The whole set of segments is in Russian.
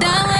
Давай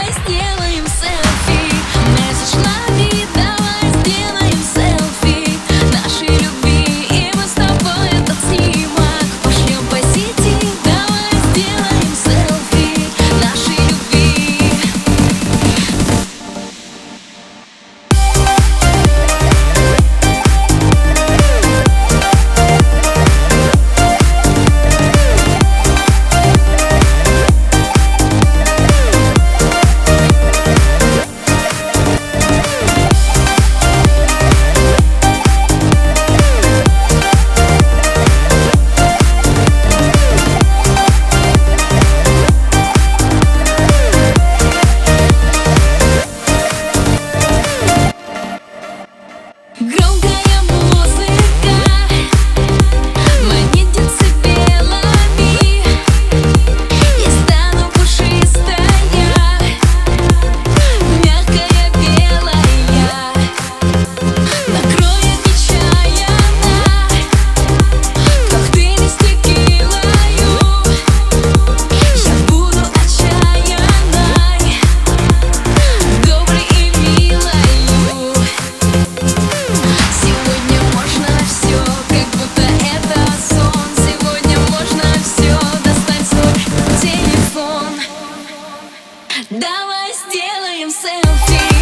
Давай сделаем селфи